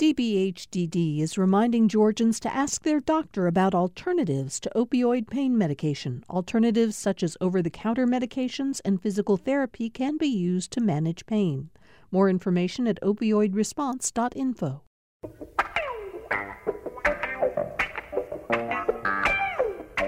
DBHDD is reminding Georgians to ask their doctor about alternatives to opioid pain medication. Alternatives such as over the counter medications and physical therapy can be used to manage pain. More information at opioidresponse.info.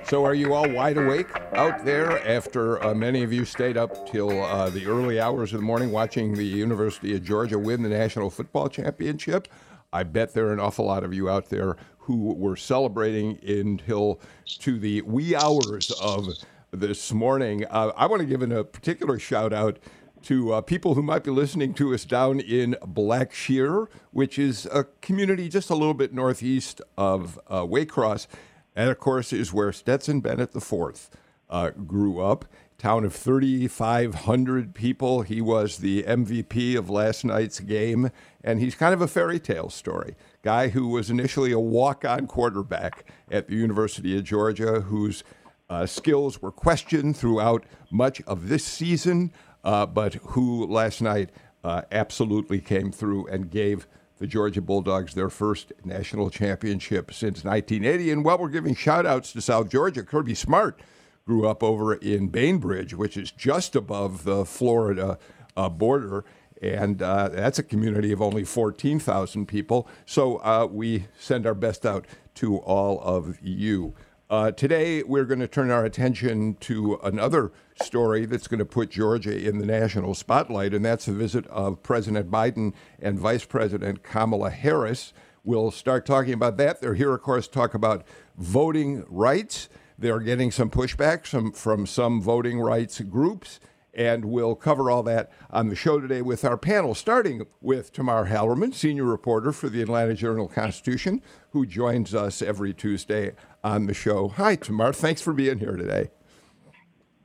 So, are you all wide awake out there after uh, many of you stayed up till uh, the early hours of the morning watching the University of Georgia win the National Football Championship? I bet there are an awful lot of you out there who were celebrating until to the wee hours of this morning. Uh, I want to give a particular shout out to uh, people who might be listening to us down in Blackshear, which is a community just a little bit northeast of uh, Waycross. And of course, is where Stetson Bennett IV uh, grew up. Town of 3,500 people. He was the MVP of last night's game, and he's kind of a fairy tale story. Guy who was initially a walk on quarterback at the University of Georgia, whose uh, skills were questioned throughout much of this season, uh, but who last night uh, absolutely came through and gave the Georgia Bulldogs their first national championship since 1980. And while we're giving shout outs to South Georgia, Kirby Smart grew up over in Bainbridge, which is just above the Florida uh, border. And uh, that's a community of only 14,000 people. So uh, we send our best out to all of you. Uh, today, we're going to turn our attention to another story that's going to put Georgia in the national spotlight, and that's the visit of President Biden and Vice President Kamala Harris. We'll start talking about that. They're here, of course, talk about voting rights. They're getting some pushback from, from some voting rights groups and we'll cover all that on the show today with our panel, starting with Tamar Hallerman, senior reporter for the Atlanta Journal Constitution, who joins us every Tuesday on the show. Hi, Tamar. Thanks for being here today.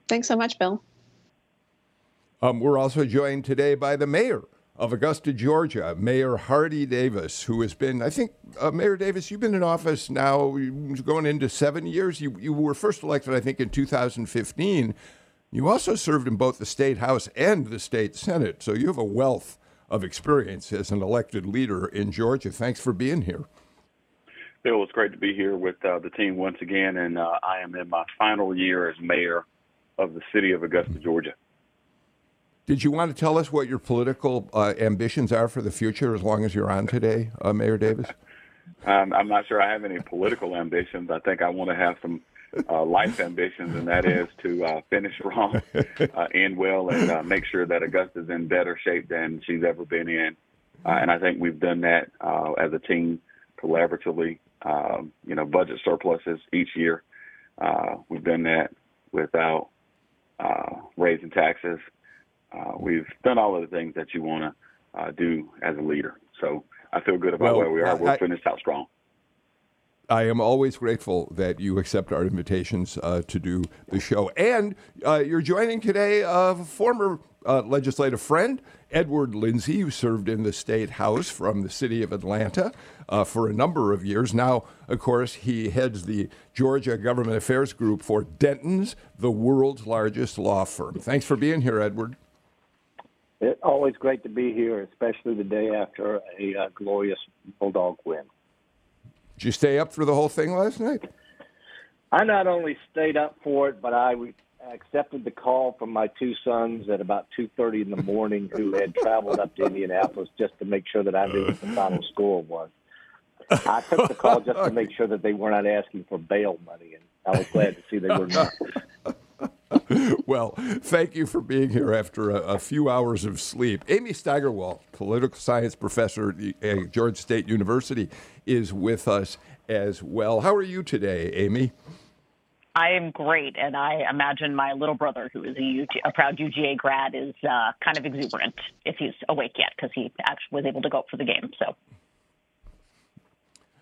Thanks so much, Bill. Um, we're also joined today by the mayor of Augusta, Georgia, Mayor Hardie Davis, who has been, I think, uh, Mayor Davis, you've been in office now going into seven years. You, you were first elected, I think, in 2015. You also served in both the state house and the state senate, so you have a wealth of experience as an elected leader in Georgia. Thanks for being here. Bill, it's great to be here with uh, the team once again, and uh, I am in my final year as mayor of the city of Augusta, Georgia. Did you want to tell us what your political uh, ambitions are for the future as long as you're on today, uh, Mayor Davis? um, I'm not sure I have any political ambitions. I think I want to have some uh, life ambitions, and that is to uh, finish strong, uh, end well, and uh, make sure that Augusta's in better shape than she's ever been in. Uh, and I think we've done that uh, as a team collaboratively. Um, you know, budget surpluses each year. Uh, we've done that without uh, raising taxes. Uh, we've done all of the things that you want to uh, do as a leader. So I feel good about Well, where we are. We're I- finish out strong. I am always grateful that you accept our invitations uh, to do the show. And uh, you're joining today a former uh, legislative friend, Edward Lindsey, who served in the state house from the city of Atlanta uh, for a number of years. Now, of course, he heads the Georgia Government Affairs Group for Dentons, the world's largest law firm. Thanks for being here, Edward. It's always great to be here, especially the day after a uh, glorious Bulldog win. Did you stay up for the whole thing last night? I not only stayed up for it, but I accepted the call from my two sons at about 2.30 in the morning who had traveled up to Indianapolis just to make sure that I knew what the final score was. I took the call just to make sure that they were not asking for bail money, and I was glad to see they were not. well, thank you for being here after a, a few hours of sleep. Amy Steigerwalt, political science professor at uh, State University, is with us as well. How are you today, Amy? I am great, and I imagine my little brother, who is a, UG, a proud UGA grad, is uh, kind of exuberant if he's awake yet because he actually was able to go up for the game. So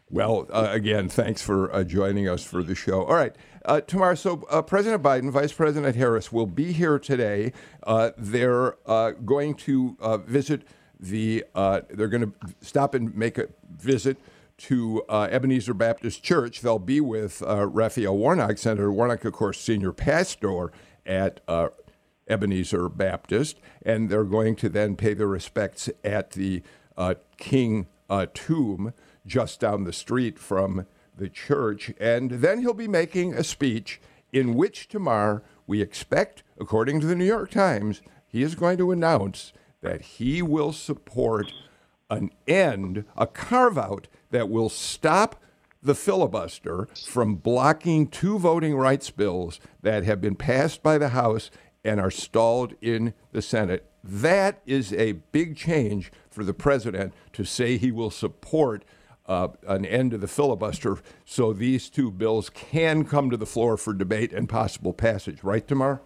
Well, uh, again, thanks for uh, joining us for the show. All right, uh, Tamar. So, uh, President Biden, Vice President Harris will be here today. Uh, they're uh, going to uh, visit the. Uh, they're going to stop and make a visit to Ebenezer Baptist Church. They'll be with Raphael Warnock, Senator Warnock, of course, senior pastor at. Ebenezer Baptist, and they're going to then pay their respects at the King tomb just down the street from the church. And then he'll be making a speech in which tomorrow we expect, according to the New York Times, he is going to announce that he will support an end, a carve out that will stop the filibuster from blocking two voting rights bills that have been passed by the House and are stalled in the Senate. That is a big change for the president to say he will support uh, an end to the filibuster so these two bills can come to the floor for debate and possible passage. Right, Tamar?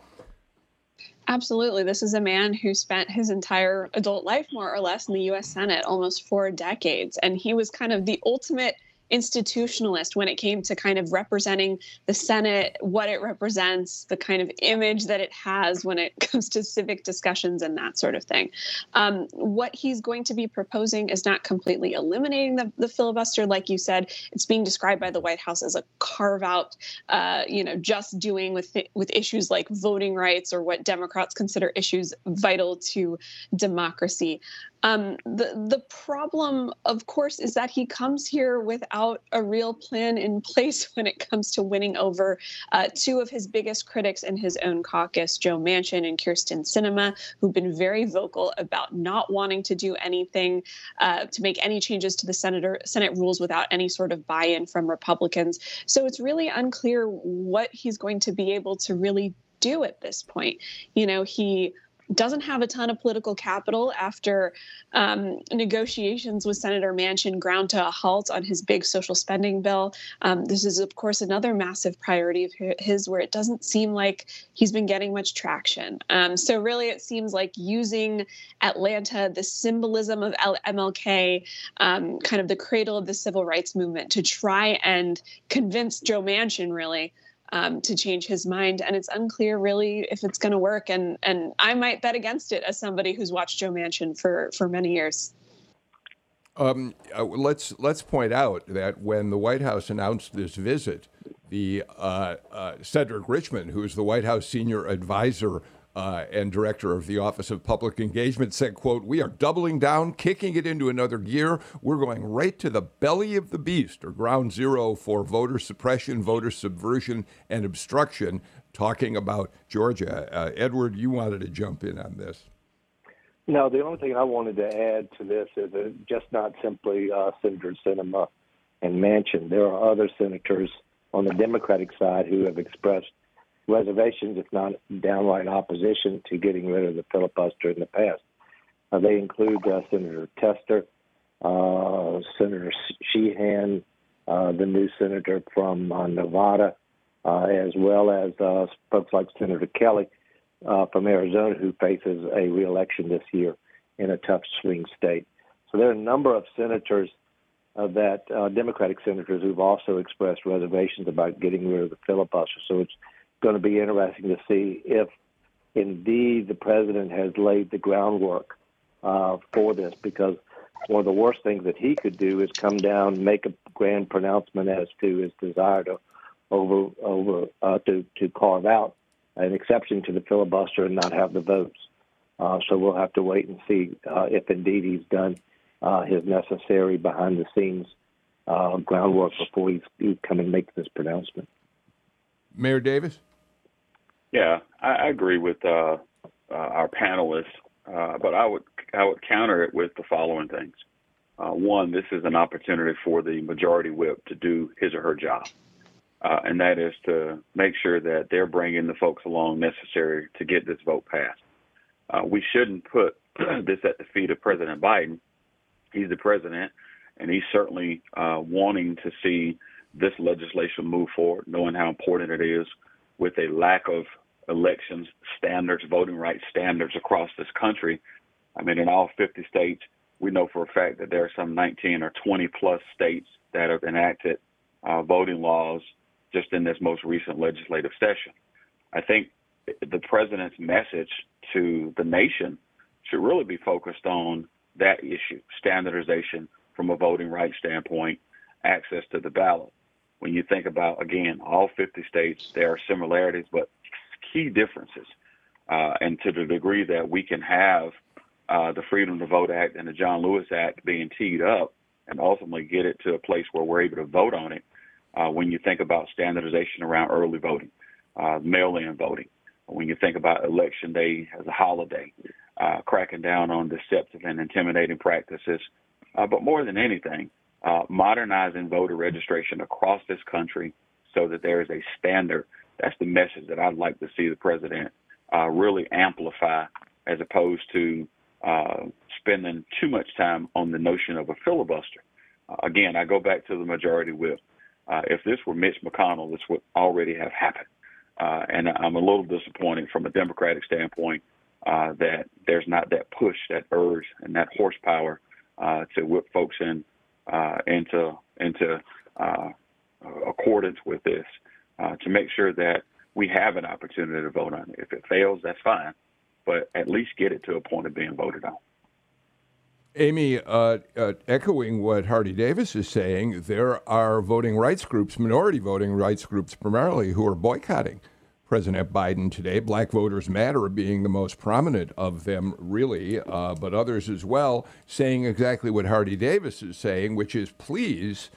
Absolutely. This is a man who spent his entire adult life, more or less, in the U.S. Senate, almost four decades. And he was kind of the ultimate institutionalist when it came to kind of representing the Senate, what it represents, the kind of image that it has when it comes to civic discussions and that sort of thing. Um, what he's going to be proposing is not completely eliminating the, the, filibuster, like you said. It's being described by the White House as a carve out, uh, you know, just doing with with issues like voting rights or what Democrats consider issues vital to democracy. Um, the the problem, of course, is that he comes here without a real plan in place when it comes to winning over uh, two of his biggest critics in his own caucus, Joe Manchin and Kyrsten Sinema, who've been very vocal about not wanting to do anything uh, to make any changes to the senator Senate rules without any sort of buy-in from Republicans. So it's really unclear what he's going to be able to really do at this point. You know, he doesn't have a ton of political capital after um, negotiations with Senator Manchin ground to a halt on his big social spending bill. Um, this is, of course, another massive priority of his where it doesn't seem like he's been getting much traction. Um, so, really, it seems like using Atlanta, the symbolism of MLK, um, kind of the cradle of the civil rights movement, to try and convince Joe Manchin, really um, to change his mind. And it's unclear really if it's going to work. And and I might bet against it as somebody who's watched Joe Manchin for for many years. Um, uh, let's let's point out that when the White House announced this visit, the uh, uh, Cedric Richmond, who is the White House senior advisor uh, and director of the Office of Public Engagement said, quote, we are doubling down, kicking it into another gear. We're going right to the belly of the beast or ground zero for voter suppression, voter subversion, and obstruction, talking about Georgia. Uh, Edward, you wanted to jump in on this. No, the only thing I wanted to add to this is just not simply uh, Senator Sinema and Manchin. There are other senators on the Democratic side who have expressed reservations, if not downright opposition, to getting rid of the filibuster in the past. Uh, they include uh, Senator Tester, uh, Senator Shaheen, uh, the new senator from uh, Nevada, uh, as well as folks like Senator Kelly from Arizona, who faces a reelection this year in a tough swing state. So there are a number of senators that Democratic senators who've also expressed reservations about getting rid of the filibuster. So it's going to be interesting to see if indeed the president has laid the groundwork uh, for this because one of the worst things that he could do is come down, make a grand pronouncement as to his desire to over over uh, to to carve out an exception to the filibuster and not have the votes. Uh, so we'll have to wait and see uh, if indeed he's done uh, his necessary behind the scenes uh, groundwork before he's, he come and make this pronouncement. Mayor Davis. Yeah, I, agree with uh, uh, our panelists, uh, but I would I would counter it with the following things. Uh, one, this is an opportunity for the majority whip to do his or her job, uh, and that is to make sure that they're bringing the folks along necessary to get this vote passed. Uh, we shouldn't put this at the feet of President Biden. He's the president, and he's certainly wanting to see this legislation move forward, knowing how important it is with a lack of elections standards, voting rights standards across this country. I mean, in all 50 states, we know for a fact that there are some 19 or 20 plus states that have enacted uh, voting laws just in this most recent legislative session. I think the president's message to the nation should really be focused on that issue standardization from a voting rights standpoint, access to the ballot when you think about, again, all 50 states, there are similarities, but key differences. Uh, and to the degree that we can have uh, the Freedom to Vote Act and the John Lewis Act being teed up and ultimately get it to a place where we're able to vote on it. Uh, when you think about standardization around early voting, uh, mail-in voting, when you think about election day as a holiday, uh, cracking down on deceptive and intimidating practices, uh, but more than anything, uh, modernizing voter registration across this country so that there is a standard. That's the message that I'd like to see the president uh, really amplify as opposed to uh, spending too much time on the notion of a filibuster. Uh, again, I go back to the majority whip. Uh, if this were Mitch McConnell, this would already have happened. Uh, and I'm a little disappointed from a Democratic standpoint that there's not that push, that urge, and that horsepower to whip folks in into into accordance with this to make sure that we have an opportunity to vote on it. If it fails, that's fine but at least get it to a point of being voted on. Amy, uh, uh, echoing what Hardie Davis is saying, there are voting rights groups, minority voting rights groups primarily, who are boycotting President Biden today. Black Voters Matter being the most prominent of them, really, uh, but others as well, saying exactly what Hardie Davis is saying, which is please,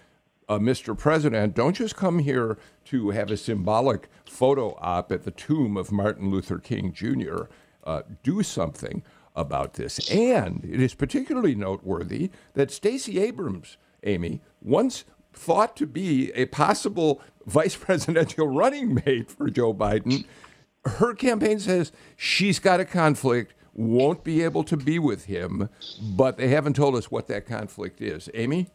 uh, Mr. President, don't just come here to have a symbolic photo op at the tomb of Martin Luther King Jr uh, do something about this. And it is particularly noteworthy that Stacey Abrams, Amy, once thought to be a possible vice presidential running mate for Joe Biden, her campaign says she's got a conflict, won't be able to be with him, but they haven't told us what that conflict is. Amy?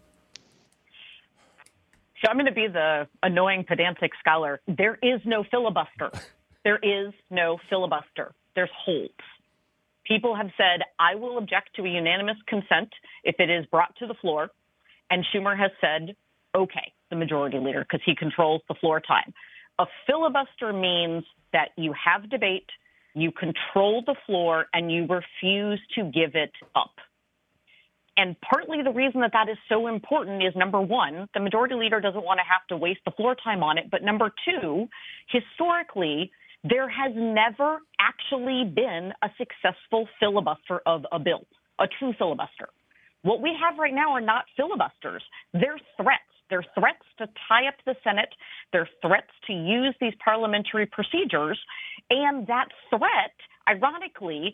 So I'm going to be the annoying pedantic scholar. There is no filibuster. There is no filibuster there's holds. People have said, I will object to a unanimous consent if it is brought to the floor. And Schumer has said, okay, the majority leader, because he controls the floor time. A filibuster means that you have debate, you control the floor, and you refuse to give it up. And partly the reason that that is so important is number one, the majority leader doesn't want to have to waste the floor time on it. But number two, historically, there has never actually been a successful filibuster of a bill, a true filibuster. What we have right now are not filibusters, they're threats. They're threats to tie up the Senate. They're threats to use these parliamentary procedures. And that threat, ironically,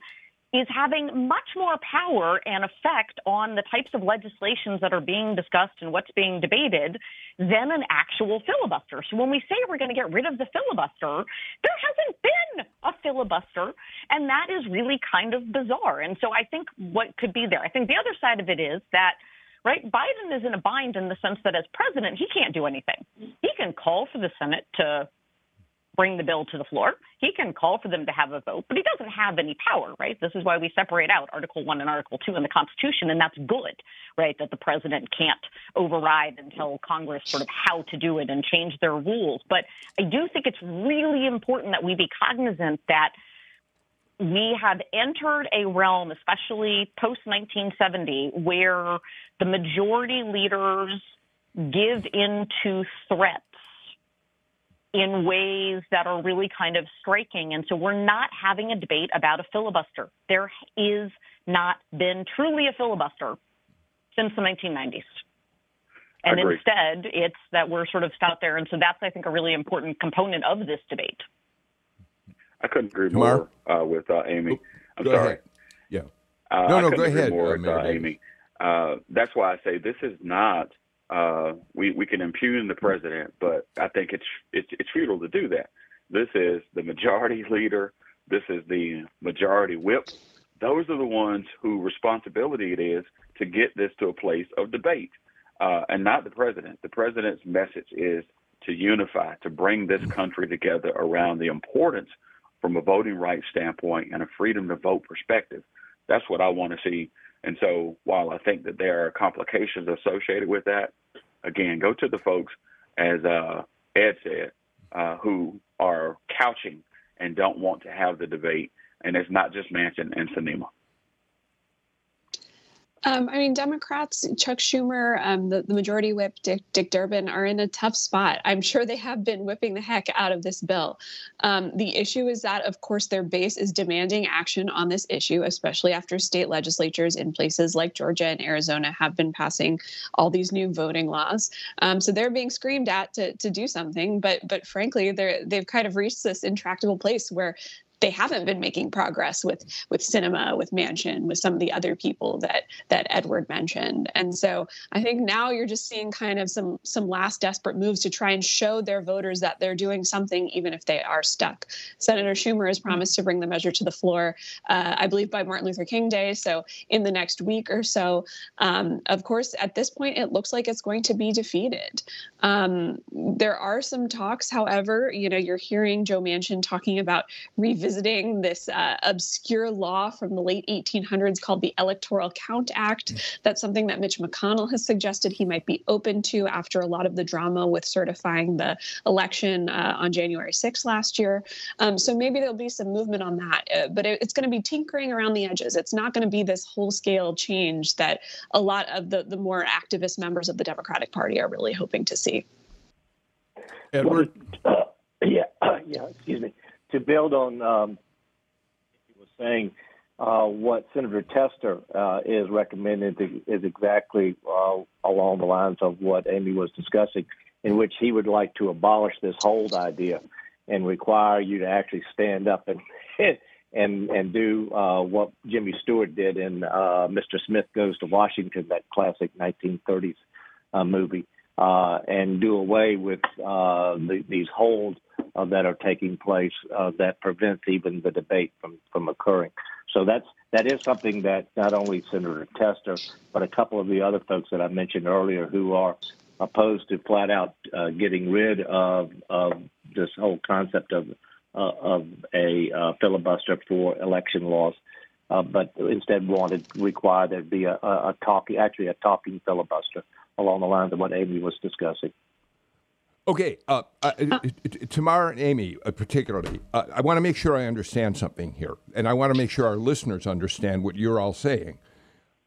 is having much more power and effect on the types of legislations that are being discussed and what's being debated than an actual filibuster. So when we say we're going to get rid of the filibuster, there hasn't been a filibuster, and that is really kind of bizarre. And so I think what could be there, I think the other side of it is that right? Biden is in a bind in the sense that as president, he can't do anything. He can call for the Senate to bring the bill to the floor. He can call for them to have a vote, but he doesn't have any power, right? This is why we separate out Article 1 and Article 2 in the Constitution, and that's good, right? That the president can't override and tell Congress sort of how to do it and change their rules. But I do think it's really important that we be cognizant that we have entered a realm, especially post 1970, where the majority leaders give in to threats in ways that are really kind of striking. And so we're not having a debate about a filibuster. There is not been truly a filibuster since the 1990s. And instead, it's that we're sort of out there. And so that's, I think, a really important component of this debate. I couldn't agree more uh, with uh, Amy. I'm go sorry. Ahead. Yeah. Uh, no, no, go ahead, more uh, with, uh, Amy. Uh, that's why I say this is not uh, we we can impugn the president, but I think it's it's it's futile to do that. This is the majority leader. This is the majority whip. Those are the ones who responsibility it is to get this to a place of debate, uh, and not the president. The president's message is to unify, to bring this country together around the importance from a voting rights standpoint and a freedom to vote perspective. That's what I want to see and so while I think that there are complications associated with that, again, go to the folks, as uh, Ed said, uh, who are couching and don't want to have the debate. And it's not just Manchin and Sinema. Um, I mean, Democrats, Chuck Schumer, um, the, the majority whip, Dick, Dick, Durbin, are in a tough spot. I'm sure they have been whipping the heck out of this bill. Um, the issue is that, of course, their base is demanding action on this issue, especially after state legislatures in places like Georgia and Arizona have been passing all these new voting laws. Um, so they're being screamed at to, to do something. But but frankly, they're they've kind of reached this intractable place where they haven't been making progress with with Sinema, with Manchin with some of the other people that that Edward mentioned. And so I think now you're just seeing kind of some some last desperate moves to try and show their voters that they're doing something, even if they are stuck. Senator Schumer has promised to bring the measure to the floor, uh, I believe, by Martin Luther King Day, so in the next week or so. Um, of course, at this point, it looks like it's going to be defeated. Um, there are some talks, however, you know, you're hearing Joe Manchin talking about revisiting revisiting this uh, obscure law from the late 1800s called the Electoral Count Act. Mm. That's something that Mitch McConnell has suggested he might be open to after a lot of the drama with certifying the election uh, on January 6th last year. Um, so maybe there'll be some movement on that, uh, but it, it's going to be tinkering around the edges. It's not going to be this whole scale change that a lot of the, the more activist members of the Democratic Party are really hoping to see. Edward? Uh, yeah, yeah, excuse me to build on um, he was saying, uh, what Senator Tester uh, is recommending is exactly uh, along the lines of what Amy was discussing, in which he would like to abolish this hold idea and require you to actually stand up and and and do uh, what Jimmy Stewart did in uh, Mr. Smith Goes to Washington, that classic 1930s uh, and do away with the, these holds uh, that are taking place uh, that prevents even the debate from, from occurring. So that's that is something that not only Senator Tester, but a couple of the other folks that I mentioned earlier who are opposed to flat out uh, getting rid of, of this whole concept of uh, of a uh, filibuster for election laws, uh, but instead wanted require there be a, a, a talking actually a talking filibuster along the lines of what Amy was discussing. Okay, uh, uh, uh, Tamar and Amy, uh, particularly, uh, I want to make sure I understand something here, and I want to make sure our listeners understand what you're all saying.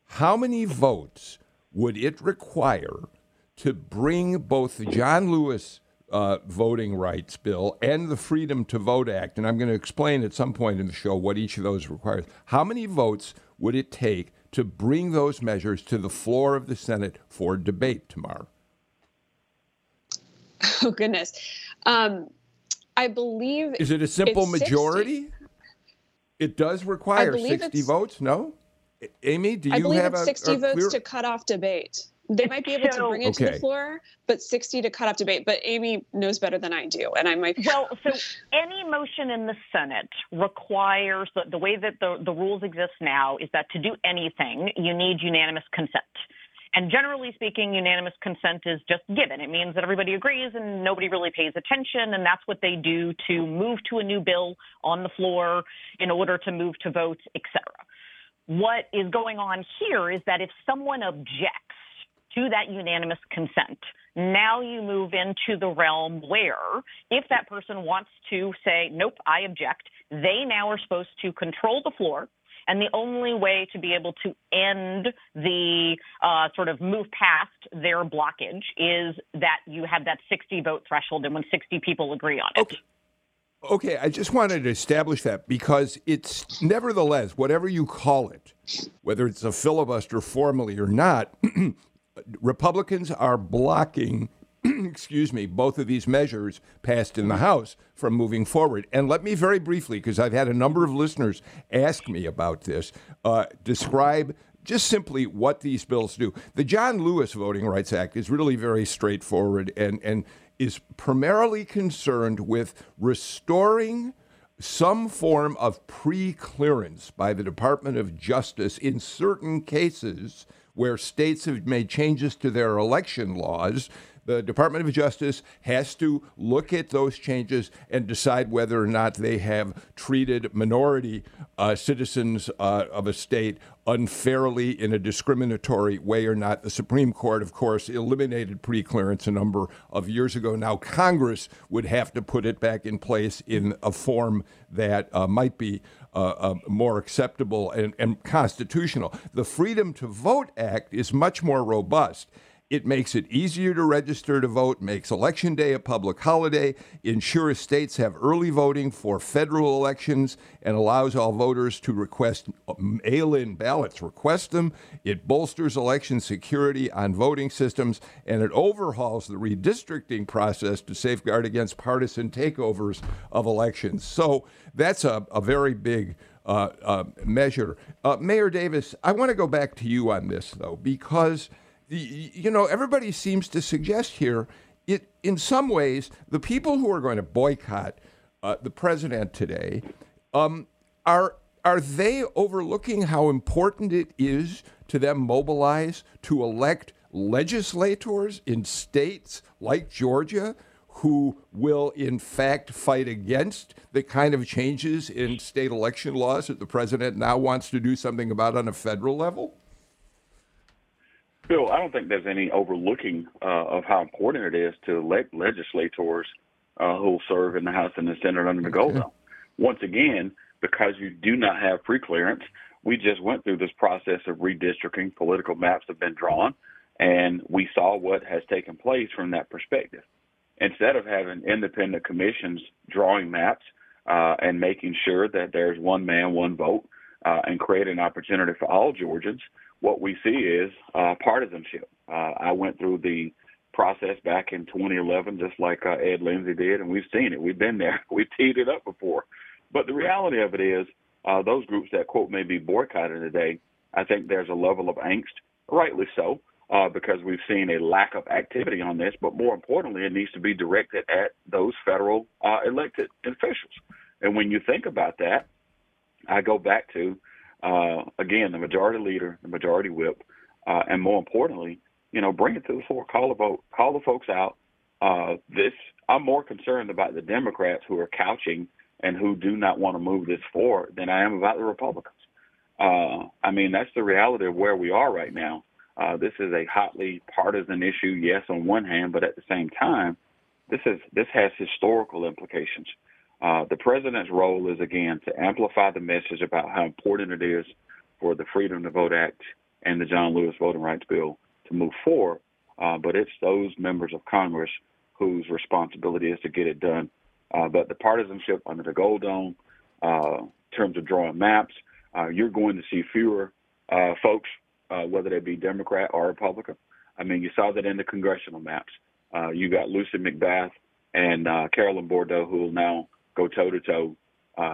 How many votes would it require to bring both the John Lewis uh, voting rights bill and the Freedom to Vote Act? And I'm going to explain at some point in the show what each of those requires. How many votes would it take to bring those measures to the floor of the Senate for debate tomorrow? Oh goodness. Um, I believe. Is it a simple majority? It does require 60 votes, no? Amy, do you I believe have it's 60 a, a votes clear... to cut off debate. They might be able to bring it okay. to the floor, but 60 to cut off debate. But Amy knows better than I do, and I might. Well, so any motion in the Senate requires the, the way that the, the rules exist now is that to do anything, you need unanimous consent. And generally speaking, unanimous consent is just given. It means that everybody agrees and nobody really pays attention. And that's what they do to move to a new bill on the floor in order to move to votes, et cetera. What is going on here is that if someone objects to that unanimous consent, now you move into the realm where if that person wants to say, nope, I object, they now are supposed to control the floor and the only way to be able to end the uh, sort of move past their blockage is that you have that 60 vote threshold and when 60 people agree on it. Okay. Okay, I just wanted to establish that because it's nevertheless, whatever you call it, whether it's a filibuster formally or not, Republicans are blocking excuse me, both of these measures passed in the House from moving forward. And let me very briefly, because I've had a number of listeners ask me about this, uh, describe just simply what these bills do. The John Lewis Voting Rights Act is really very straightforward and, and is primarily concerned with restoring some form of pre clearance by the Department of Justice in certain cases where states have made changes to their election laws The Department of Justice has to look at those changes and decide whether or not they have treated minority uh, citizens uh, of a state unfairly in a discriminatory way or not. The Supreme Court, of course, eliminated preclearance a number of years ago. Now, Congress would have to put it back in place in a form that uh, might be uh, uh, more acceptable and, and constitutional. The Freedom to Vote Act is much more robust. It makes it easier to register to vote, makes Election Day a public holiday, ensures states have early voting for federal elections, and allows all voters to request mail in ballots, request them. It bolsters election security on voting systems, and it overhauls the redistricting process to safeguard against partisan takeovers of elections. So that's a, a very big uh, uh, measure. Uh, Mayor Davis, I want to go back to you on this, though, because you know, everybody seems to suggest here, it in some ways, the people who are going to boycott uh, the president today um, are are they overlooking how important it is to them mobilize to elect legislators in states like Georgia who will in fact fight against the kind of changes in state election laws that the president now wants to do something about on a federal level? Bill, I don't think there's any overlooking uh, of how important it is to elect legislators uh, who will serve in the House and the Senate under the Gold Dome. Once again, because you do not have pre-clearance, we just went through this process of redistricting. Political maps have been drawn, and we saw what has taken place from that perspective. Instead of having independent commissions drawing maps uh, and making sure that there's one man, one vote, uh, and create an opportunity for all Georgians, what we see is uh, partisanship. Uh, I went through the process back in 2011, just like uh, Ed Lindsey did, and we've seen it. We've been there. We've teed it up before. But the reality of it is, uh, those groups that quote may be boycotted today, I think there's a level of angst, rightly so, uh, because we've seen a lack of activity on this. But more importantly, it needs to be directed at those federal uh, elected officials. And when you think about that, I go back to uh, again, the majority leader, the majority whip, uh, and more importantly, you know, bring it to the floor, call the vote, call the folks out. Uh, this, I'm more concerned about the Democrats who are couching and who do not want to move this forward than I am about the Republicans. Uh, I mean, that's the reality of where we are right now. Uh, this is a hotly partisan issue, yes, on one hand, but at the same time, this is this has historical implications. Uh, the president's role is again to amplify the message about how important it is for the Freedom to Vote Act and the John Lewis Voting Rights Bill to move forward. Uh, but it's those members of Congress whose responsibility is to get it done. Uh, but the partisanship under the Gold Dome, uh, in terms of drawing maps, uh, you're going to see fewer folks, whether they be Democrat or Republican. I mean, you saw that in the congressional maps. you got Lucy McBath and Carolyn Bourdeaux, who will now go toe to toe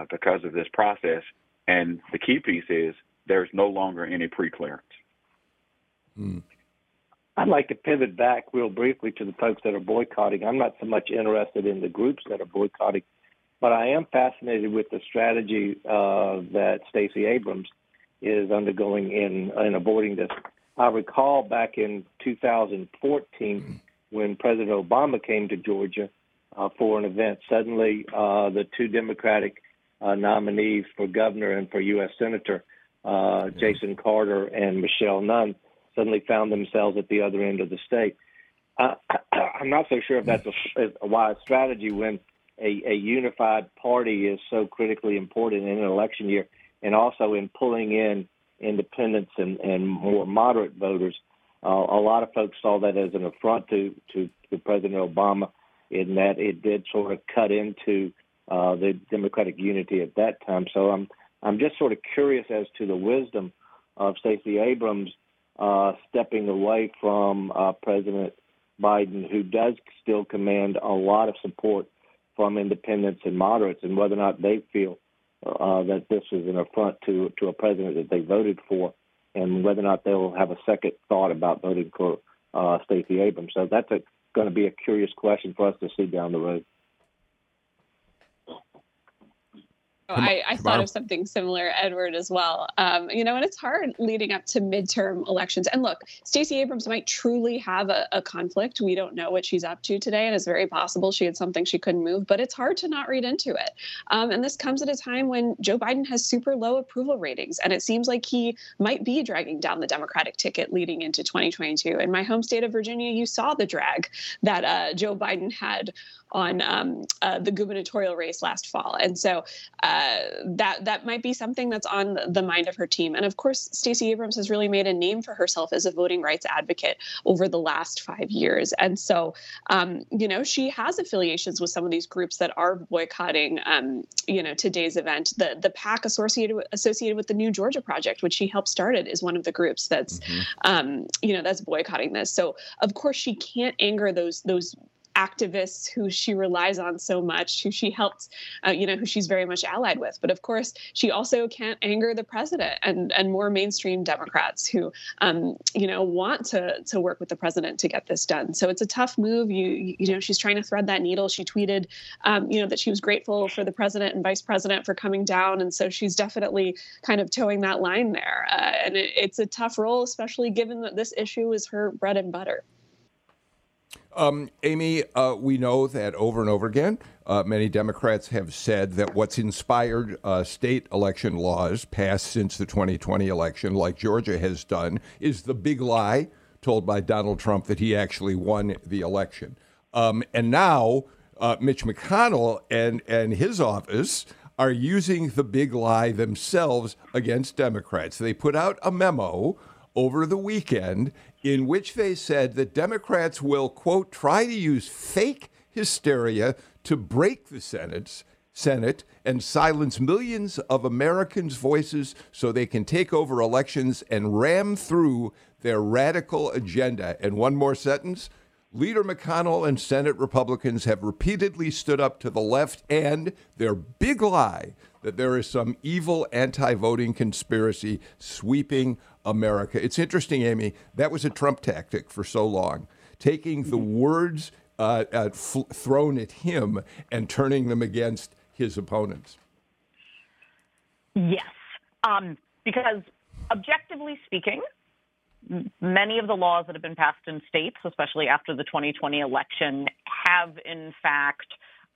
because of this process. And the key piece is there's no longer any pre-clearance. Hmm. I'd like to pivot back real briefly to the folks that are boycotting. I'm not so much interested in the groups that are boycotting, but I am fascinated with the strategy uh, that Stacey Abrams is undergoing in in avoiding this. I recall back in 2014 when President Obama came to Georgia uh, for an event. Suddenly, uh, the two Democratic uh, nominees for governor and for U.S. Senator, uh, Jason Carter and Michelle Nunn, suddenly found themselves at the other end of the state. Uh, I'm not so sure if that's a, a wise strategy when a, a unified party is so critically important in an election year, and also in pulling in independents and, and more moderate voters. Uh, a lot of folks saw that as an affront to, to, to President Obama in that it did sort of cut into uh, the Democratic unity at that time. So I'm I'm just sort of curious as to the wisdom of Stacey Abrams uh, stepping away from uh, President Biden, who does still command a lot of support from independents and moderates, and whether or not they feel uh, that this is an affront to to a president that they voted for, and whether or not they'll have a second thought about voting for uh, Stacey Abrams. So that's a going to be a curious question for us to see down the road. I, I thought of something similar, Edward, as well. Um, you know, and it's hard leading up to midterm elections. And look, Stacey Abrams might truly have a, a, conflict. We don't know what she's up to today, and it's very possible she had something she couldn't move. But it's hard to not read into it. Um, and this comes at a time when Joe Biden has super low approval ratings, and it seems like he might be dragging down the Democratic ticket leading into 2022. In my home state of Virginia, you saw the drag that uh, Joe Biden had on um, uh, the gubernatorial race last fall, and so uh, that that might be something that's on the mind of her team. And of course, Stacey Abrams has really made a name for herself as a voting rights advocate over the last five years, and so um, you know she has affiliations with some of these groups that are boycotting um, you know today's event. The the PAC associated with, associated with the New Georgia Project, which she helped started, is one of the groups that's mm-hmm. Um, you know that's boycotting this. So of course she can't anger those those activists who she relies on so much, who she helped, uh, you know, who she's very much allied with. But of course, she also can't anger the president and and more mainstream Democrats who, um, you know, want to to work with the president to get this done. So it's a tough move. You you know, she's trying to thread that needle. She tweeted, um, you know, that she was grateful for the president and vice president for coming down, and so she's definitely kind of toeing that line there. Uh, and it, it's a tough role, especially given that this issue is her bread and butter. Um, Amy, uh, we know that over and over again, uh, many Democrats have said that what's inspired uh, state election laws passed since the 2020 election, like Georgia has done, is the big lie told by Donald Trump that he actually won the election. Um, and now uh, Mitch McConnell and, and his office are using the big lie themselves against Democrats. They put out a memo over the weekend in which they said that Democrats will, quote, try to use fake hysteria to break the Senate's Senate and silence millions of Americans' voices so they can take over elections and ram through their radical agenda. And one more sentence Leader McConnell and Senate Republicans have repeatedly stood up to the left and their big lie that there is some evil anti voting conspiracy sweeping America. It's interesting, Amy, that was a Trump tactic for so long, taking the words uh, f- thrown at him and turning them against his opponents. Yes, um, because objectively speaking, many of the laws that have been passed in states, especially after the 2020 election, have in fact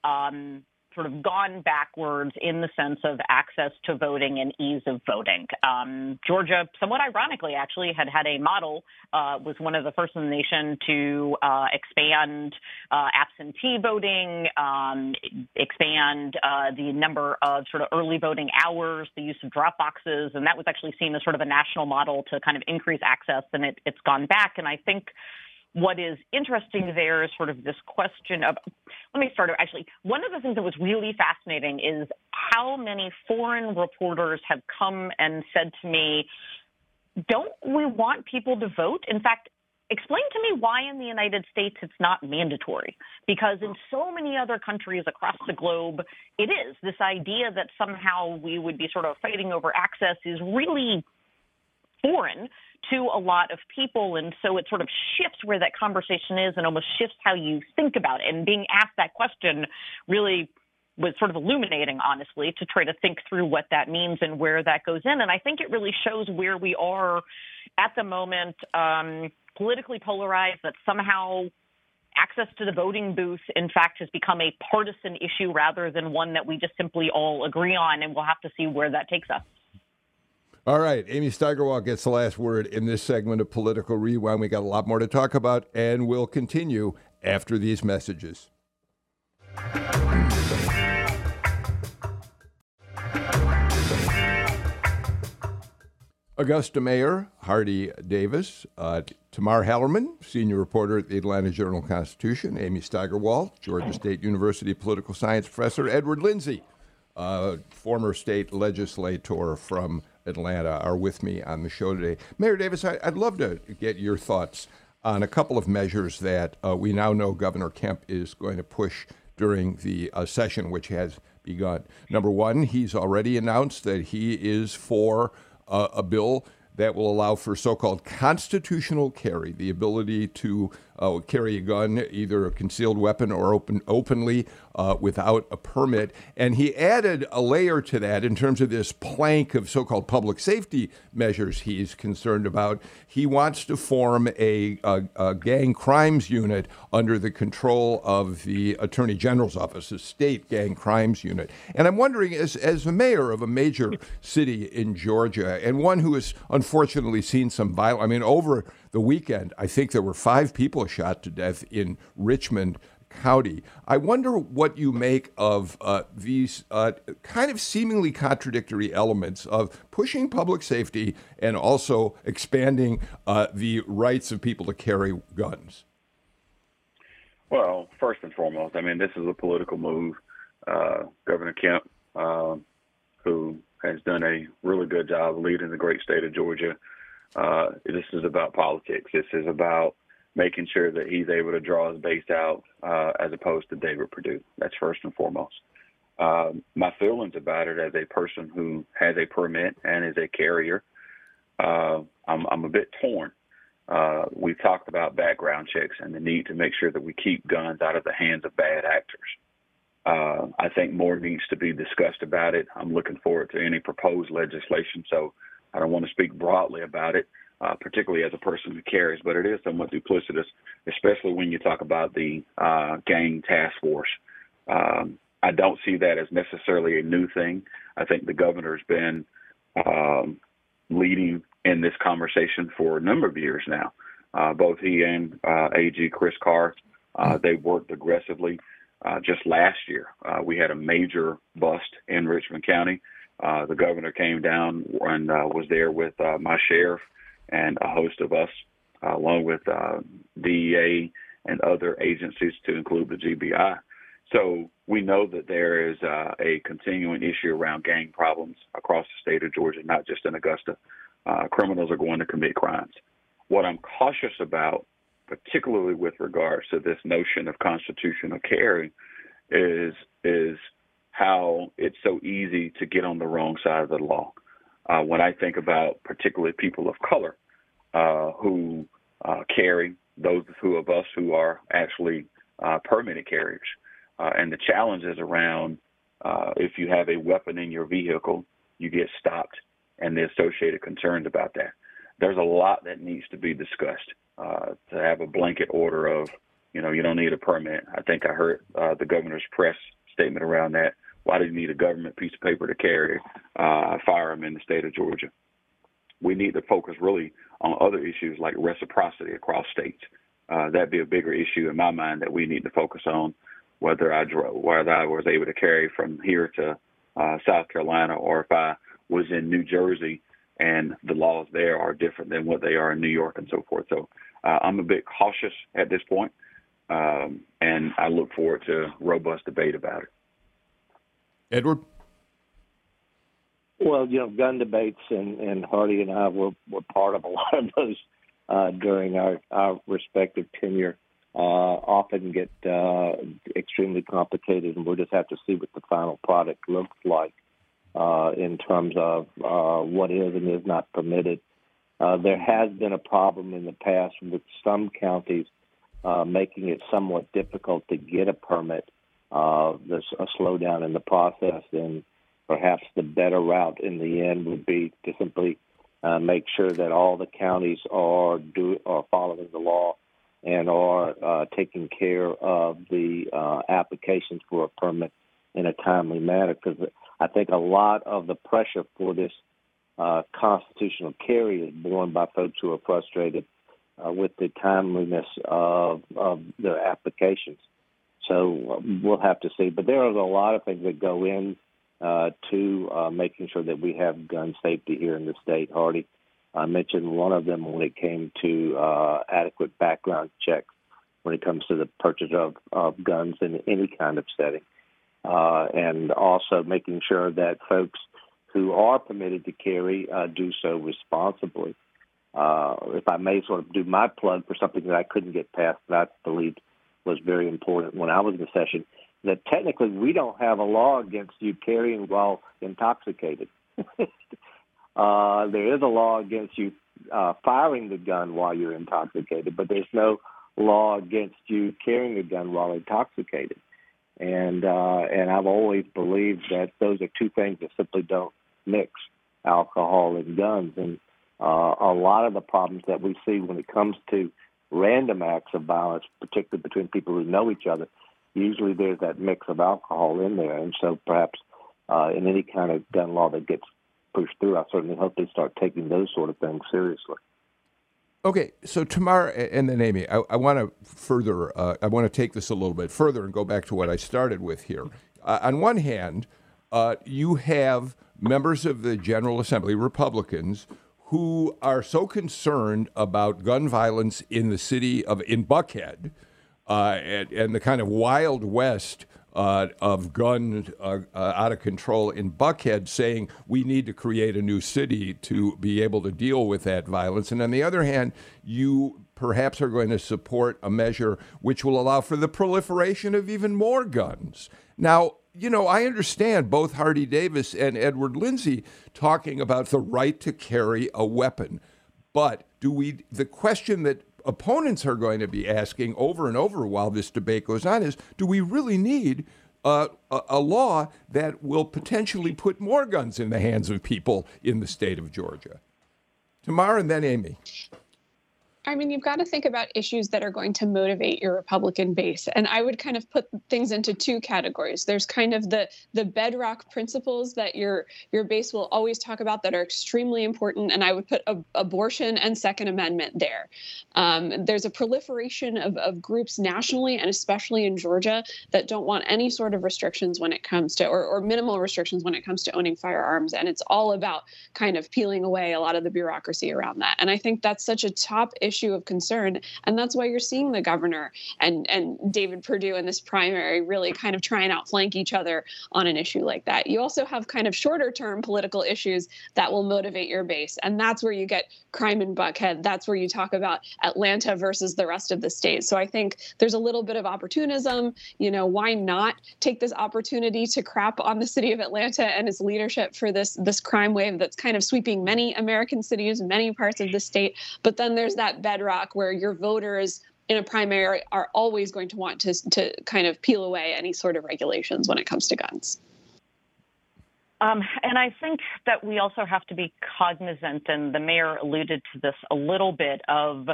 um, sort of gone backwards in the sense of access to voting and ease of voting. Um, Georgia, somewhat ironically, actually had had a model, uh, was one of the first in the nation to uh, expand uh, absentee voting, um, expand uh, the number of sort of early voting hours, the use of drop boxes, and that was actually seen as sort of a national model to kind of increase access. And it, it's gone back, and I think what is interesting there is sort of this question of let me start actually one of the things that was really fascinating is how many foreign reporters have come and said to me don't we want people to vote? In fact explain to me why in the united states it's not mandatory because in so many other countries across the globe it is. This idea that somehow we would be sort of fighting over access is really foreign to a lot of people. And so it sort of shifts where that conversation is and almost shifts how you think about it. And being asked that question really was sort of illuminating, honestly, to try to think through what that means and where that goes in. And I think it really shows where we are at the moment, um, politically polarized, that somehow access to the voting booth, in fact, has become a partisan issue rather than one that we just simply all agree on. And we'll have to see where that takes us. All right, Amy Steigerwalt gets the last word in this segment of Political Rewind. We got a lot more to talk about, and we'll continue after these messages. Augusta Mayor Hardie Davis, uh, Tamar Hallerman, senior reporter at the Atlanta Journal Constitution, Amy Steigerwalt, Georgia State University political science professor, Edward Lindsey, uh, former state legislator from Atlanta are with me on the show today. Mayor Davis, I, would love to get your thoughts on a couple of measures that uh, we now know Governor Kemp is going to push during the uh, session, which has begun. Number one, he's already announced that he is for uh, a bill that will allow for so called constitutional carry, the ability to uh, carry a gun, either a concealed weapon or open openly uh, without a permit. And he added a layer to that in terms of this plank of so-called public safety measures he's concerned about. He wants to form a, a, a gang crimes unit under the control of the Attorney General's office, a state gang crimes unit. And I'm wondering, as as the mayor of a major city in Georgia and one who has unfortunately seen some violence, I mean, over the weekend, I think there were five people shot to death in Richmond. County. I wonder what you make of uh, these uh, kind of seemingly contradictory elements of pushing public safety and also expanding uh, the rights of people to carry guns. Well, first and foremost, I mean, this is a political move. Uh, Governor Kemp, um, who has done a really good job leading the great state of Georgia, uh, this is about politics. This is about making sure that he's able to draw his base out uh, as opposed to David Perdue. That's first and foremost. Um, my feelings about it as a person who has a permit and is a carrier, uh, I'm, I'm a bit torn. Uh, we've talked about background checks and the need to make sure that we keep guns out of the hands of bad actors. Uh, I think more needs to be discussed about it. I'm looking forward to any proposed legislation, so I don't want to speak broadly about it uh, particularly as a person who carries, but it is somewhat duplicitous, especially when you talk about the uh, gang task force. Um, I don't see that as necessarily a new thing. I think the governor's been um, leading in this conversation for a number of years now. Uh, both he and uh, AG Chris Carr, uh, they worked aggressively. Uh, just last year, uh, we had a major bust in Richmond County. Uh, the governor came down and uh, was there with uh, my sheriff and a host of us, uh, along with uh, DEA and other agencies to include the GBI. So we know that there is a continuing issue around gang problems across the state of Georgia, not just in Augusta. Criminals are going to commit crimes. What I'm cautious about, particularly with regards to this notion of constitutional carry, is is how it's so easy to get on the wrong side of the law uh, when I think about particularly people of color uh, who uh, carry, those who of us who are actually uh, permitted carriers, uh, and the challenges around uh, if you have a weapon in your vehicle, you get stopped, and the associated concerns about that. There's a lot that needs to be discussed. to have a blanket order of, you know, you don't need a permit. I think I heard the governor's press statement around that why do you need a government piece of paper to carry uh, firearm in the state of Georgia? We need to focus really on other issues like reciprocity across states. Uh, that'd be a bigger issue in my mind that we need to focus on. Whether I drove, whether I was able to carry from here to uh, South Carolina, or if I was in New Jersey and the laws there are different than what they are in New York and so forth. So uh, I'm a bit cautious at this point, um, and I look forward to robust debate about it. Edward? Well, you know, gun debates, and, and Hardie and I were, were part of a lot of those uh, during our, our respective tenure. Uh, often get uh, extremely complicated, and we'll just have to see what the final product looks like uh, in terms of uh, what is and is not permitted. Uh, there has been a problem in the past with some counties uh, making it somewhat difficult to get a permit uh, there's a slowdown in the process, and perhaps the better route in the end would be to simply uh, make sure that all the counties are do are following the law and are uh, taking care of the uh, applications for a permit in a timely manner. Because I think a lot of the pressure for this uh, constitutional carry is borne by folks who are frustrated uh, with the timeliness of, of their applications. So um, we'll have to see. But there are a lot of things that go in uh, to uh, making sure that we have gun safety here in the state. Hardie, I mentioned one of them when it came to uh, adequate background checks when it comes to the purchase of, of guns in any kind of setting, uh, and also making sure that folks who are permitted to carry uh, do so responsibly. Uh, if I may sort of do my plug for something that I couldn't get past, that I believe was very important when I was in the session. That technically we don't have a law against you carrying while intoxicated. uh, there is a law against you uh, firing the gun while you're intoxicated, but there's no law against you carrying a gun while intoxicated. And uh, and I've always believed that those are two things that simply don't mix: alcohol and guns. And uh, a lot of the problems that we see when it comes to random acts of violence, particularly between people who know each other, usually there's that mix of alcohol in there. And so perhaps uh, in any kind of gun law that gets pushed through, I certainly hope they start taking those sort of things seriously. Okay, so Tamar and then Amy, I, I want to further, uh, I want to take this a little bit further and go back to what I started with here. Uh, on one hand, uh, you have members of the General Assembly, Republicans, who are so concerned about gun violence in the city of in Buckhead uh, and, and, the kind of wild west uh, of gun uh, uh, out of control in Buckhead, saying we need to create a new city to be able to deal with that violence. And on the other hand, you perhaps are going to support a measure which will allow for the proliferation of even more guns. Now, you know, I understand both Hardie Davis and Edward Lindsey talking about the right to carry a weapon. But do we, the question that opponents are going to be asking over and over while this debate goes on is do we really need a, a law that will potentially put more guns in the hands of people in the state of Georgia? Tamar and then Amy. I mean, you've got to think about issues that are going to motivate your Republican base. And I would kind of put things into two categories. There's kind of the the bedrock principles that your your base will always talk about that are extremely important. And I would put abortion and Second Amendment there. Um, there's a proliferation of, of groups nationally and especially in Georgia that don't want any sort of restrictions when it comes to, or, or minimal restrictions when it comes to owning firearms. And it's all about kind of peeling away a lot of the bureaucracy around that. And I think that's such a top issue issue of concern. And that's why you're seeing the governor and, and David Perdue in this primary really kind of try and outflank each other on an issue like that. You also have kind of shorter term political issues that will motivate your base. And that's where you get crime in Buckhead. That's where you talk about Atlanta versus the rest of the state. So I think there's a little bit of opportunism. You know, why not take this opportunity to crap on the city of Atlanta and its leadership for this this crime wave that's kind of sweeping many American cities, many parts of the state. But then there's that bedrock where your voters in a primary are always going to want to, to kind of peel away any sort of regulations when it comes to guns. Um, and I think that we also have to be cognizant, and the mayor alluded to this a little bit, of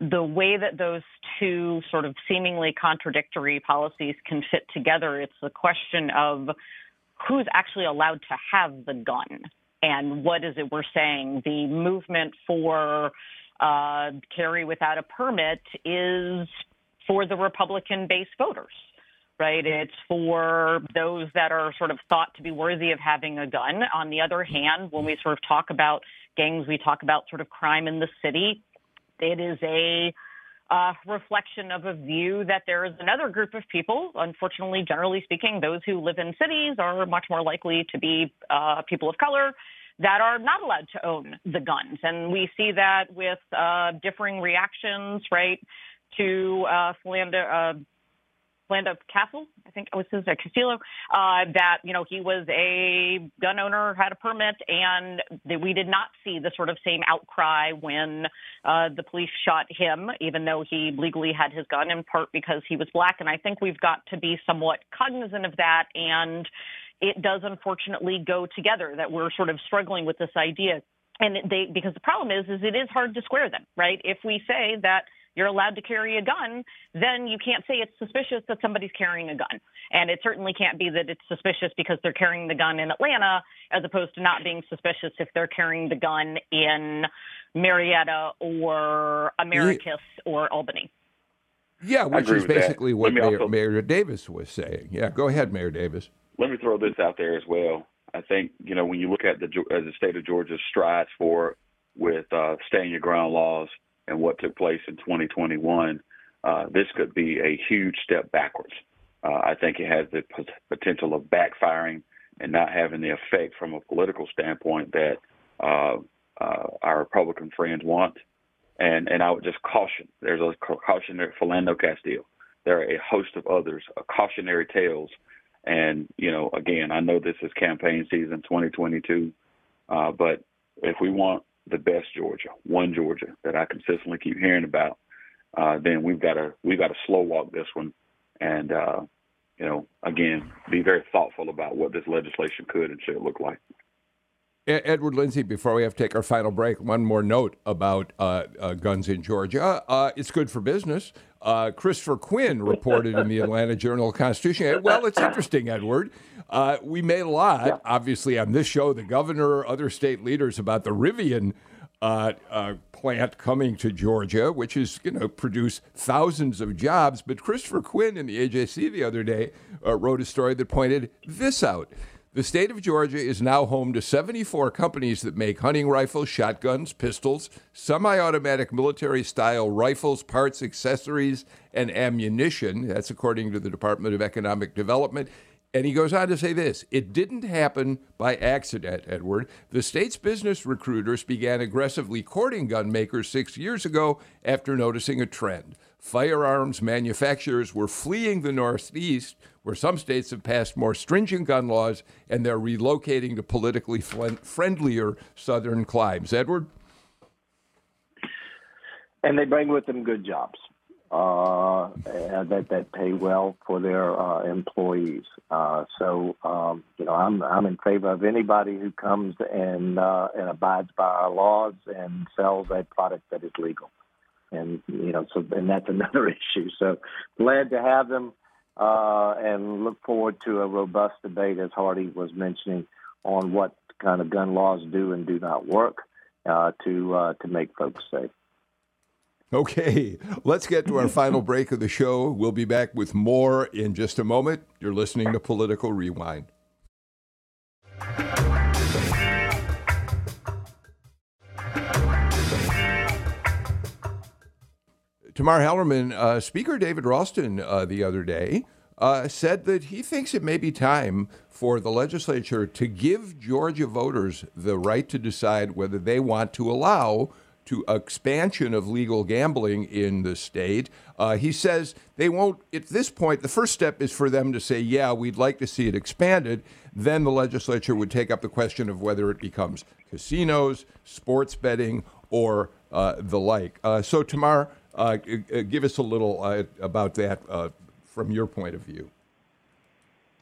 the way that those two sort of seemingly contradictory policies can fit together. It's the question of who's actually allowed to have the gun and what is it we're saying. The movement for uh, carry without a permit is for the Republican base voters, right? It's for those that are sort of thought to be worthy of having a gun. On the other hand, when we sort of talk about gangs, we talk about sort of crime in the city. It is a uh, reflection of a view that there is another group of people. Unfortunately, generally speaking, those who live in cities are much more likely to be uh, people of color that are not allowed to own the guns. And we see that with uh, differing reactions, right, to uh, Philando, uh, Castle, I think it was his, uh, Castillo, uh, that, you know, he was a gun owner, had a permit, and the, we did not see the sort of same outcry when uh, the police shot him, even though he legally had his gun, in part because he was black. And I think we've got to be somewhat cognizant of that and it does unfortunately go together that we're sort of struggling with this idea. And they, because the problem is, is it is hard to square them, right? If we say that you're allowed to carry a gun, then you can't say it's suspicious that somebody's carrying a gun. And it certainly can't be that it's suspicious because they're carrying the gun in Atlanta, as opposed to not being suspicious if they're carrying the gun in Marietta or Americus yeah. or Albany. Yeah, which is basically what Mayor, also... Mayor Davis was saying. Yeah, go ahead, Mayor Davis let me throw this out there as well. I think you know when you look at the as the state of Georgia's strides for with uh, stand your ground laws and what took place in 2021, uh, this could be a huge step backwards. Uh, I think it has the p- potential of backfiring and not having the effect from a political standpoint that uh, uh, our Republican friends want. And and I would just caution. There's a cautionary Philando Castile. There are a host of others, a cautionary tales and, you know, again, I know this is campaign season 2022, uh, but if we want the best Georgia, one Georgia that I consistently keep hearing about, uh, then we've got to we've got to slow walk this one, and uh, you know, again, be very thoughtful about what this legislation could and should look like. Edward Lindsey, before we have to take our final break, one more note about uh, uh, guns in Georgia. Uh, it's good for business. Uh, Christopher Quinn reported in the Atlanta Journal Constitution. Well, it's interesting, Edward. Uh, we made a lot, yeah. obviously, on this show, the governor, other state leaders, about the Rivian uh, plant coming to Georgia, which is going to produce thousands of jobs. But Christopher Quinn in the AJC the other day wrote a story that pointed this out. The state of Georgia is now home to 74 companies that make hunting rifles, shotguns, pistols, semi automatic military style rifles, parts, accessories, and ammunition. That's according to the Department of Economic Development. And he goes on to say this It didn't happen by accident, Edward. The state's business recruiters began aggressively courting gun makers six years ago after noticing a trend. Firearms manufacturers were fleeing the Northeast where some states have passed more stringent gun laws and they're relocating to politically friendlier southern climes. Edward? And they bring with them good jobs uh, that that pay well for their uh, employees. Uh, so um, you know, I'm I'm in favor of anybody who comes and uh, and abides by our laws and sells a product that is legal. And you know, so and that's another issue. So glad to have them uh, and look forward to a robust debate, as Hardie was mentioning, on what kind of gun laws do and do not work uh, to uh, to make folks safe. Okay, let's get to our final break of the show. We'll be back with more in just a moment. You're listening to Political Rewind. Tamar Hallerman, uh, Speaker David Ralston uh, the other day uh, said that he thinks it may be time for the legislature to give Georgia voters the right to decide whether they want to allow to expansion of legal gambling in the state. Uh, he says they won't, at this point, the first step is for them to say, yeah, we'd like to see it expanded. Then the legislature would take up the question of whether it becomes casinos, sports betting, or uh, the like. Uh, so, Tamar, give us a little uh, about that uh, from your point of view.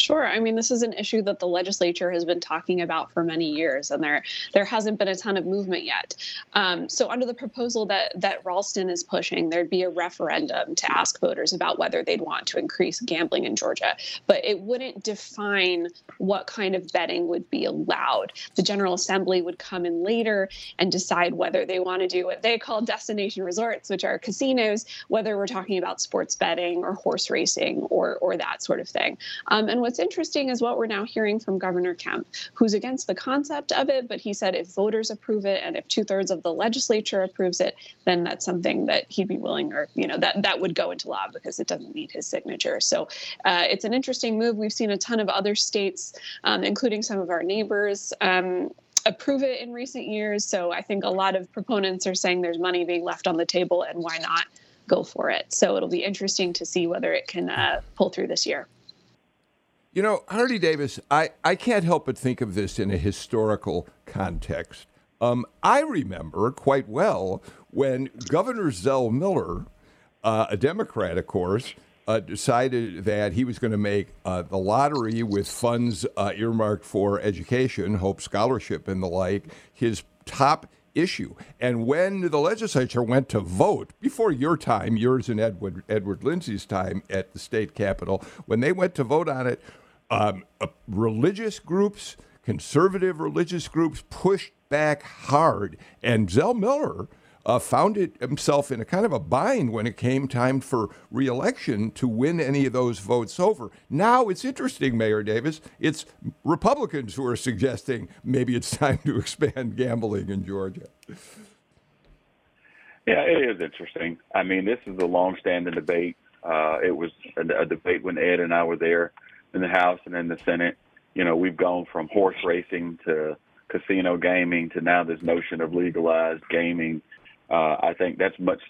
Sure. I mean, this is an issue that the legislature has been talking about for many years, and there there hasn't been a ton of movement yet. Um, so, under the proposal that that Ralston is pushing, there'd be a referendum to ask voters about whether they'd want to increase gambling in Georgia, but it wouldn't define what kind of betting would be allowed. The General Assembly would come in later and decide whether they want to do what they call destination resorts, which are casinos, whether we're talking about sports betting or horse racing or or that sort of thing. Um, and what's interesting is what we're now hearing from Governor Kemp, who's against the concept of it, but he said if voters approve it and if two thirds of the legislature approves it, then that's something that he'd be willing, or you know, that that would go into law because it doesn't need his signature. So uh, it's an interesting move. We've seen a ton of other states, um, including some of our neighbors. Um, approve it in recent years. So I think a lot of proponents are saying there's money being left on the table and why not go for it. So it'll be interesting to see whether it can uh, pull through this year. You know, Hardie Davis, I, I can't help but think of this in a historical context. Um, I remember quite well when Governor Zell Miller, uh, a Democrat, of course, uh, decided that he was going to make uh, the lottery with funds uh, earmarked for education, Hope Scholarship, and the like, his top issue. And when the legislature went to vote, before your time, yours and Edward, Edward Lindsey's time at the state capitol, when they went to vote on it, um, uh, religious groups, conservative religious groups pushed back hard. And Zell Miller uh, found it himself in a kind of a bind when it came time for reelection to win any of those votes over. Now it's interesting, Mayor Davis. It's Republicans who are suggesting maybe it's time to expand gambling in Georgia. Yeah, it is interesting. I mean, this is a long-standing debate. Uh, it was a, a debate when Ed and I were there in the House and in the Senate. You know, we've gone from horse racing to casino gaming to now this notion of legalized gaming. Uh, I think that's much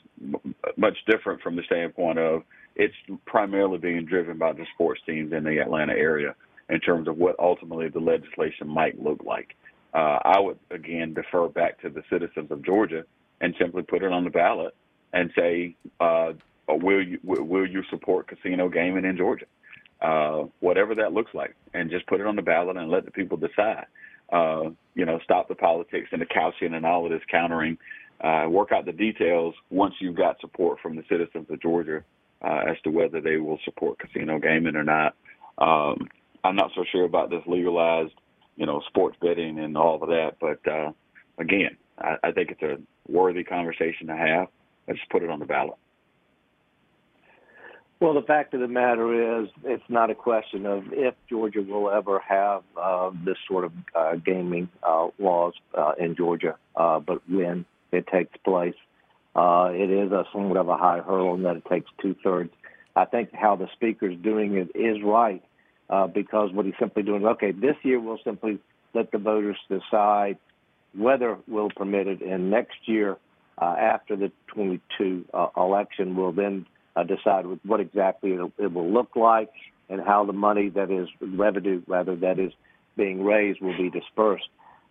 much different from the standpoint of it's primarily being driven by the sports teams in the Atlanta area in terms of what ultimately the legislation might look like. Uh, I would again defer back to the citizens of Georgia and simply put it on the ballot and say, uh, will you will you support casino gaming in Georgia? Uh, whatever that looks like, and just put it on the ballot and let the people decide. Uh, you know, stop the politics and the couching and all of this countering. Uh, work out the details once you've got support from the citizens of Georgia uh, as to whether they will support casino gaming or not. Um, I'm not so sure about this legalized, you know, sports betting and all of that. But uh, again, I, I think it's a worthy conversation to have. Let's put it on the ballot. Well, the fact of the matter is, it's not a question of if Georgia will ever have uh, this sort of uh, gaming uh, laws uh, in Georgia, uh, but when it takes place. Uh, it is a somewhat of a high hurdle in that it takes two thirds. I think how the speaker's doing it is right uh, because what he's simply doing, okay, this year we'll simply let the voters decide whether we'll permit it, and next year uh, after the 22 uh, election, we'll then uh, decide what exactly it, it will look like and how the money that is revenue, rather that is being raised, will be dispersed.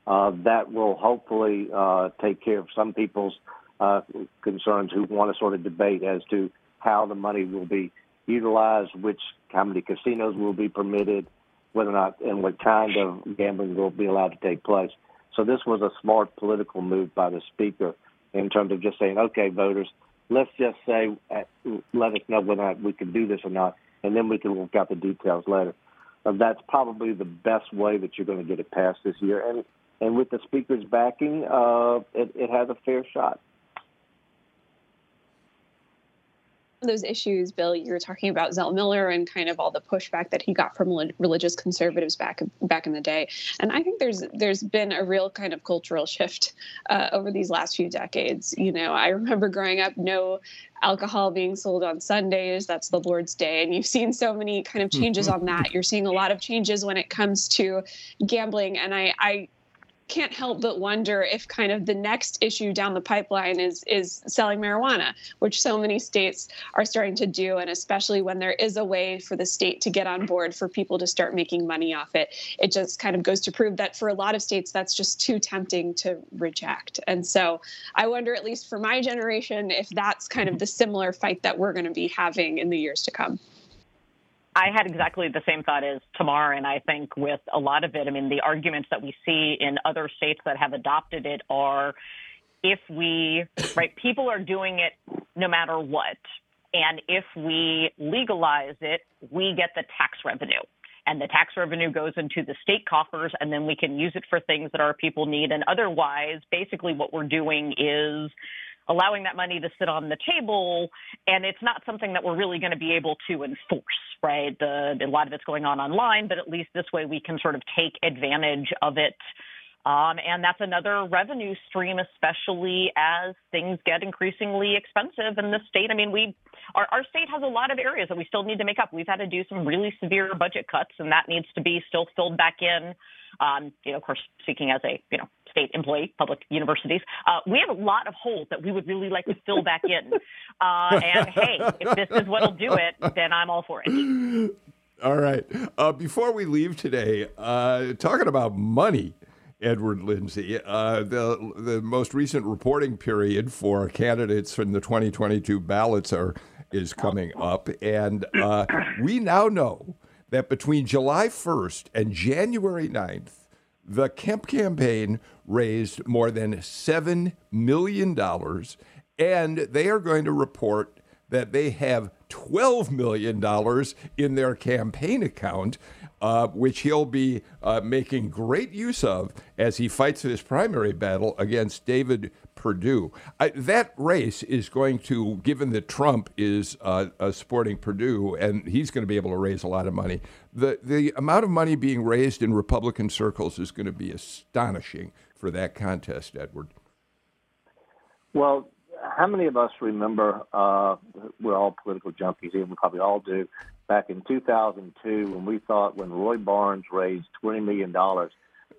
Uh, that will hopefully uh, take care of some people's uh, concerns who want to sort of debate as to how the money will be utilized, which how many casinos will be permitted, whether or not and what kind of gambling will be allowed to take place. So this was a smart political move by the speaker in terms of just saying, okay, voters, let's just say, uh, let us know whether we can do this or not, and then we can work out the details later. Uh, that's probably the best way that you're going to get it passed this year. And and with the speaker's backing, uh, it, it has a fair shot. those issues, Bill, you were talking about Zell Miller and kind of all the pushback that he got from religious conservatives back back in the day. And I think there's there's been a real kind of cultural shift uh, over these last few decades. You know, I remember growing up, no alcohol being sold on Sundays. That's the Lord's Day. And you've seen so many kind of changes on that. You're seeing a lot of changes when it comes to gambling. And I, I can't help but wonder if kind of the next issue down the pipeline is is selling marijuana, which so many states are starting to do, and especially when there is a way for the state to get on board for people to start making money off it, it just kind of goes to prove that for a lot of states that's just too tempting to reject. And so I wonder, at least for my generation, if that's kind of the similar fight that we're going to be having in the years to come. I had exactly the same thought as Tamar, and I think with a lot of it, I mean, the arguments that we see in other states that have adopted it are if we, right, people are doing it no matter what. And if we legalize it, we get the tax revenue. And the tax revenue goes into the state coffers, and then we can use it for things that our people need. And otherwise, basically, what we're doing is allowing that money to sit on the table, and it's not something that we're really going to be able to enforce, right? The, a lot of it's going on online, but at least this way we can sort of take advantage of it. Um, and that's another revenue stream, especially as things get increasingly expensive in the state. I mean, we our, our state has a lot of areas that we still need to make up. We've had to do some really severe budget cuts, and that needs to be still filled back in. Um, you know, of course, speaking as a you know state employee, public universities, uh, we have a lot of holes that we would really like to fill back in. Uh, and hey, if this is what'll do it, then I'm all for it. All right. Uh, before we leave today, uh, talking about money. Edward Lindsey. Uh, the the most recent reporting period for candidates from the 2022 ballots are is coming up, and uh, we now know that between July 1st and January 9th, the Kemp campaign raised more than $7 million, and they are going to report that they have $12 million in their campaign account, uh, which he'll be uh, making great use of as he fights his primary battle against David Perdue. I, that race is going to, given that Trump is uh, supporting Perdue and he's going to be able to raise a lot of money, the, the amount of money being raised in Republican circles is going to be astonishing for that contest, Edward. Well, how many of us remember, uh, we're all political junkies even probably all do, back in 2002 when we thought when Roy Barnes raised $20 million,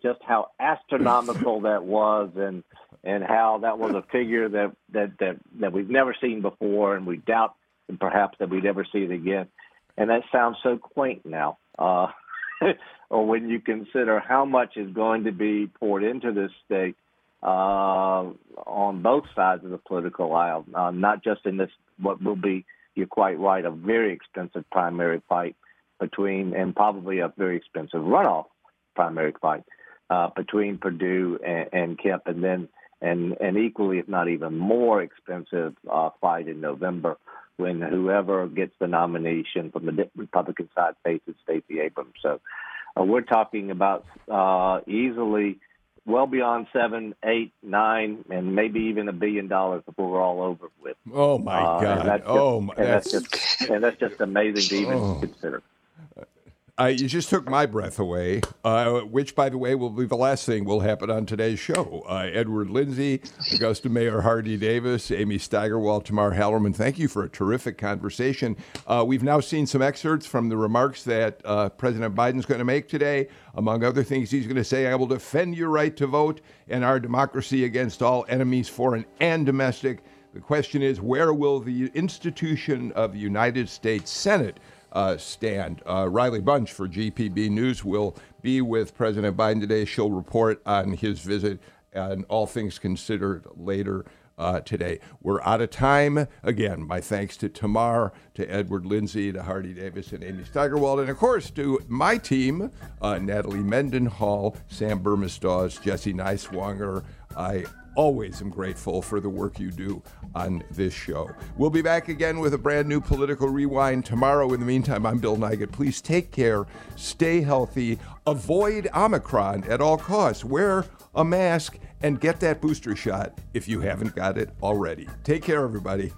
just how astronomical that was and and how that was a figure that, that, that, that we've never seen before and we doubt and perhaps that we'd ever see it again. And that sounds so quaint now. Uh, or when you consider how much is going to be poured into this state uh, on both sides of the political aisle, uh, not just in this what will be, you're quite right, a very expensive primary fight between, and probably a very expensive runoff primary fight uh, between Perdue and, and Kemp, and then and and equally, if not even more expensive uh, fight in November when whoever gets the nomination from the Republican side faces Stacey Abrams. So uh, we're talking about uh, easily well beyond seven, eight, nine, and maybe even a billion dollars before we're all over with. Oh my uh, God! Just, oh my! And that's, that's just and that's just amazing to even oh. consider. You just took my breath away, uh, which, by the way, will be the last thing will happen on today's show. Uh, Edward Lindsey, Augusta Mayor Hardie Davis, Amy Steigerwalt, Tamar Hallerman, thank you for a terrific conversation. Uh, we've now seen some excerpts from the remarks that uh, President Biden's going to make today. Among other things, he's going to say, I will defend your right to vote and our democracy against all enemies, foreign and domestic. The question is, where will the institution of the United States Senate? Uh, stand. Uh, Riley Bunch for GPB News will be with President Biden today. She'll report on his visit and all things considered later. Uh, today. We're out of time. Again, my thanks to Tamar, to Edward Lindsey, to Hardie Davis, and Amy Steigerwalt, and of course to my team, uh, Natalie Mendenhall, Sam Burmisters, Jesse Nighswonger. I always am grateful for the work you do on this show. We'll be back again with a brand new political rewind tomorrow. In the meantime, I'm Bill Nigut. Please take care, stay healthy, avoid Omicron at all costs, wear a mask, and get that booster shot if you haven't got it already. Take care, everybody.